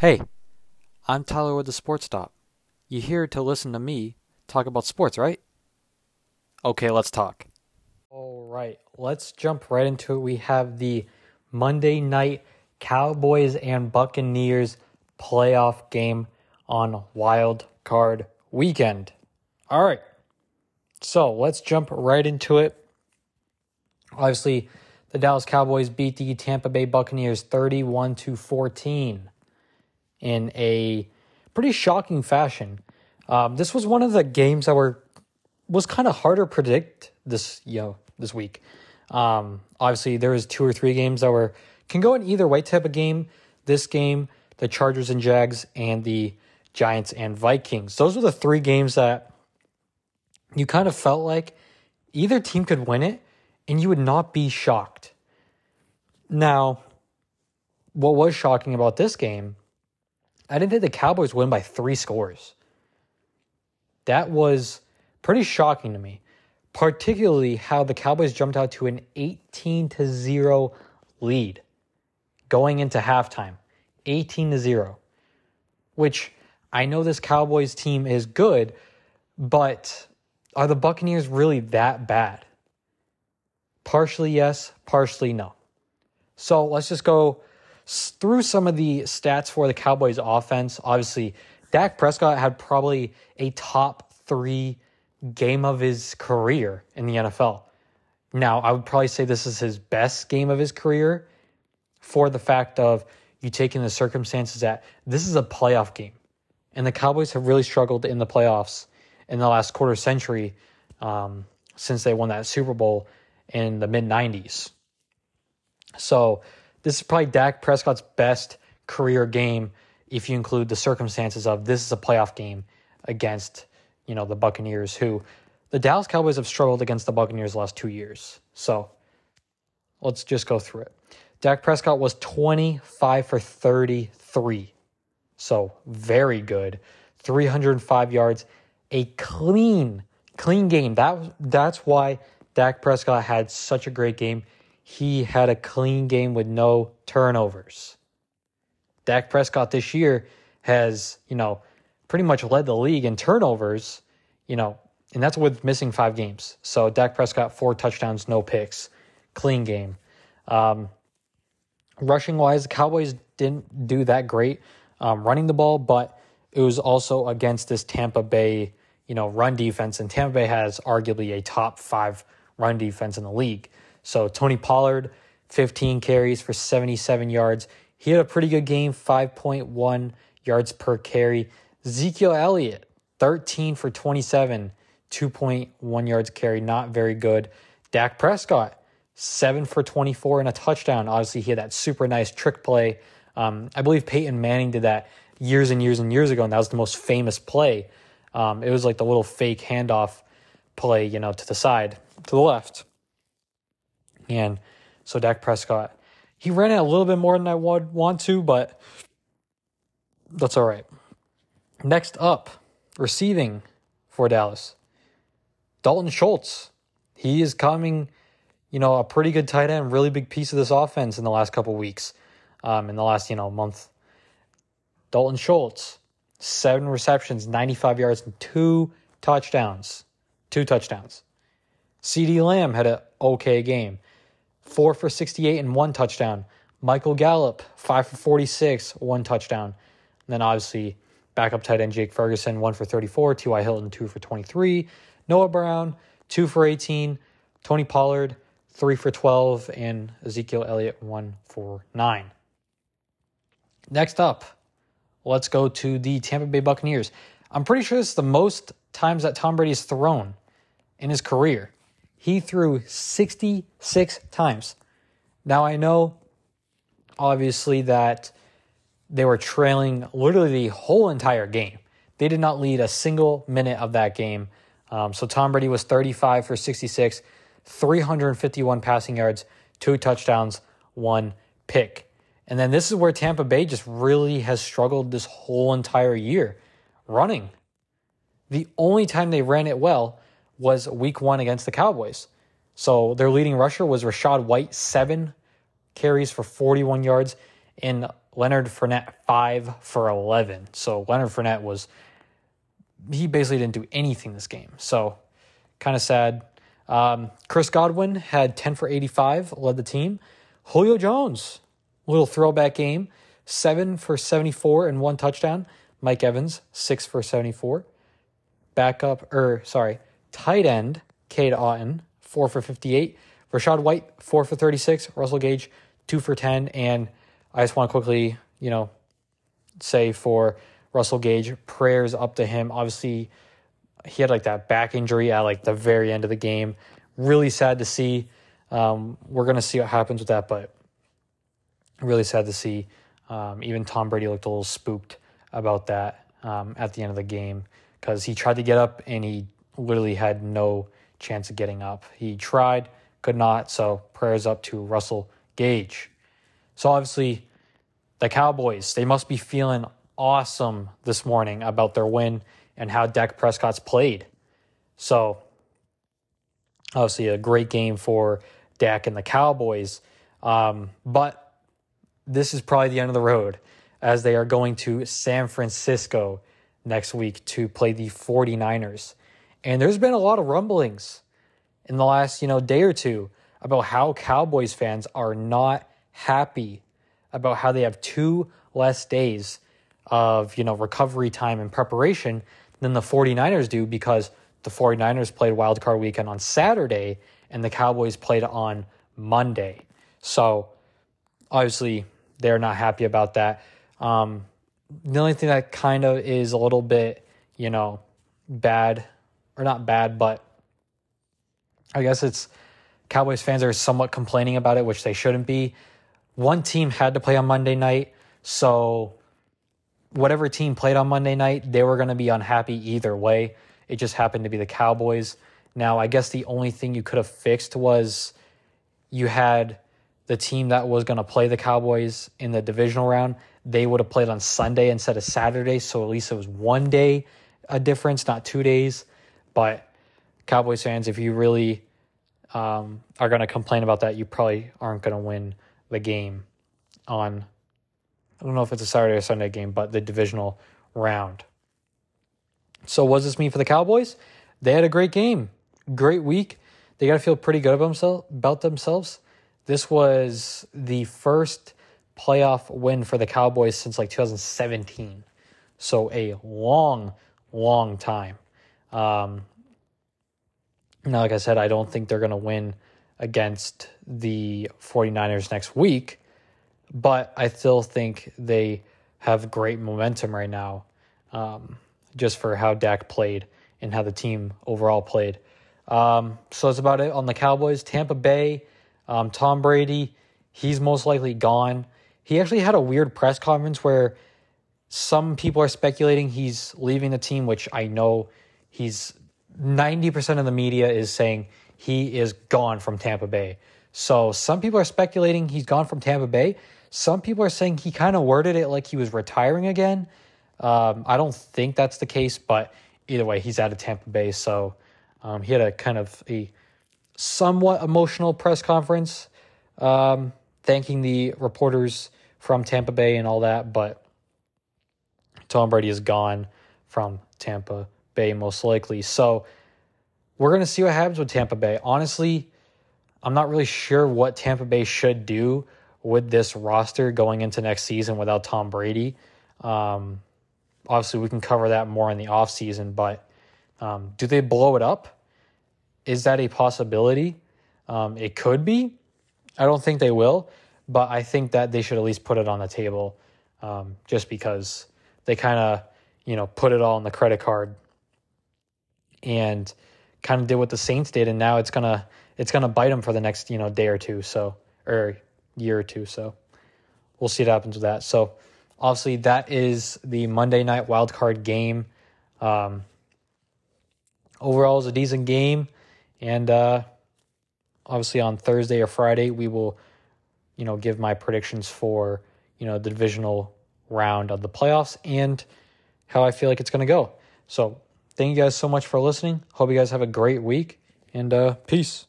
Hey, I'm Tyler with the Sports Stop. You here to listen to me talk about sports, right? Okay, let's talk. All right, let's jump right into it. We have the Monday night Cowboys and Buccaneers playoff game on Wild Card Weekend. All right, so let's jump right into it. Obviously, the Dallas Cowboys beat the Tampa Bay Buccaneers 31 to 14 in a pretty shocking fashion. Um, this was one of the games that were was kind of harder to predict this you know this week. Um, obviously, there was two or three games that were can go in either way type of game. This game, the Chargers and Jags, and the Giants and Vikings. Those were the three games that you kind of felt like either team could win it, and you would not be shocked. Now, what was shocking about this game I didn't think the Cowboys win by three scores. That was pretty shocking to me, particularly how the Cowboys jumped out to an 18 to 0 lead going into halftime. 18 to 0. Which I know this Cowboys team is good, but are the Buccaneers really that bad? Partially yes, partially no. So let's just go through some of the stats for the Cowboys offense, obviously, Dak Prescott had probably a top three game of his career in the NFL. Now, I would probably say this is his best game of his career for the fact of you taking the circumstances that this is a playoff game. And the Cowboys have really struggled in the playoffs in the last quarter century um, since they won that Super Bowl in the mid 90s. So, this is probably Dak Prescott's best career game if you include the circumstances of this is a playoff game against, you know, the Buccaneers who the Dallas Cowboys have struggled against the Buccaneers the last 2 years. So, let's just go through it. Dak Prescott was 25 for 33. So, very good. 305 yards, a clean clean game. That that's why Dak Prescott had such a great game he had a clean game with no turnovers. Dak Prescott this year has, you know, pretty much led the league in turnovers, you know, and that's with missing five games. So Dak Prescott, four touchdowns, no picks, clean game. Um, rushing wise, the Cowboys didn't do that great um, running the ball, but it was also against this Tampa Bay, you know, run defense, and Tampa Bay has arguably a top five run defense in the league. So Tony Pollard, 15 carries for 77 yards. He had a pretty good game, 5.1 yards per carry. Ezekiel Elliott, 13 for 27, 2.1 yards carry, not very good. Dak Prescott, 7 for 24 and a touchdown. Obviously, he had that super nice trick play. Um, I believe Peyton Manning did that years and years and years ago, and that was the most famous play. Um, it was like the little fake handoff play, you know, to the side, to the left. And so Dak Prescott, he ran it a little bit more than I would want to, but that's all right. Next up, receiving for Dallas, Dalton Schultz. He is coming, you know, a pretty good tight end, really big piece of this offense in the last couple weeks, um, in the last, you know, month. Dalton Schultz, seven receptions, 95 yards, and two touchdowns. Two touchdowns. CeeDee Lamb had an okay game four for 68 and one touchdown. Michael Gallup, five for 46, one touchdown. And then obviously backup tight end Jake Ferguson, one for 34. T.Y. Hilton, two for 23. Noah Brown, two for 18. Tony Pollard, three for 12. And Ezekiel Elliott, one for nine. Next up, let's go to the Tampa Bay Buccaneers. I'm pretty sure this is the most times that Tom Brady has thrown in his career. He threw 66 times. Now, I know obviously that they were trailing literally the whole entire game. They did not lead a single minute of that game. Um, so Tom Brady was 35 for 66, 351 passing yards, two touchdowns, one pick. And then this is where Tampa Bay just really has struggled this whole entire year running. The only time they ran it well was week one against the Cowboys. So their leading rusher was Rachaad White, seven carries for 41 yards. And Leonard Fournette five for eleven. So Leonard Fournette was he basically didn't do anything this game. So kind of sad. Um, Chris Godwin had 10 for 85, led the team. Julio Jones, little throwback game, 7 for 74 and one touchdown. Mike Evans, 6 for 74. Backup, or sorry, tight end, Cade Otton, 4 for 58. Rachaad White, 4 for 36. Russell Gage, 2 for 10. And I just want to quickly, you know, say for Russell Gage, prayers up to him. Obviously, he had like that back injury at like the very end of the game. Really sad to see. Um, we're gonna see what happens with that, but really sad to see. Um, even Tom Brady looked a little spooked about that um, at the end of the game because he tried to get up and he literally had no chance of getting up. He tried, could not. So prayers up to Russell Gage. So obviously, the Cowboys they must be feeling awesome this morning about their win and how Dak Prescott's played. So, obviously, a great game for Dak and the Cowboys. Um, but this is probably the end of the road as they are going to San Francisco next week to play the 49ers. And there's been a lot of rumblings in the last, you know, day or two about how Cowboys fans are not happy about how they have two less days of, you know, recovery time and preparation than the 49ers do because the 49ers played wild card weekend on Saturday and the Cowboys played on Monday. So obviously they're not happy about that. Um, the only thing that kind of is a little bit, you know, bad or not bad, but I guess it's Cowboys fans are somewhat complaining about it, which they shouldn't be. One team had to play on Monday night, so whatever team played on Monday night, they were going to be unhappy either way. It just happened to be the Cowboys. Now, I guess the only thing you could have fixed was you had the team that was going to play the Cowboys in the divisional round. They would have played on Sunday instead of Saturday. So at least it was one day a difference, not two days. But Cowboys fans, if you really um, are going to complain about that, you probably aren't going to win the game on I don't know if it's a Saturday or Sunday game, but the divisional round. So, what does this mean for the Cowboys? They had a great game, great week. They got to feel pretty good about themselves. This was the first playoff win for the Cowboys since like 2017. So, a long, long time. Um, now, like I said, I don't think they're going to win against the 49ers next week but I still think they have great momentum right now, um, just for how Dak played and how the team overall played. Um, so that's about it on the Cowboys. Tampa Bay, um, Tom Brady, he's most likely gone. He actually had a weird press conference where some people are speculating he's leaving the team, which I know he's 90% of the media is saying he is gone from Tampa Bay. So some people are speculating he's gone from Tampa Bay. Some people are saying he kind of worded it like he was retiring again. Um, I don't think that's the case, but either way, he's out of Tampa Bay. So um, he had a kind of a somewhat emotional press conference, um, thanking the reporters from Tampa Bay and all that. But Tom Brady is gone from Tampa Bay, most likely. So we're going to see what happens with Tampa Bay. Honestly, I'm not really sure what Tampa Bay should do with this roster going into next season without Tom Brady. Um, obviously, we can cover that more in the offseason, but um, do they blow it up? Is that a possibility? Um, it could be. I don't think they will, but I think that they should at least put it on the table um, just because they kind of, you know, put it all on the credit card and kind of did what the Saints did, and now it's gonna it's gonna bite them for the next you know day or two. So or year or two. So we'll see what happens with that. So obviously that is the Monday night wild card game. Um, overall, is a decent game, and uh, obviously on Thursday or Friday we will, you know, give my predictions for you know the divisional round of the playoffs and how I feel like it's going to go. So thank you guys so much for listening. Hope you guys have a great week and uh, peace.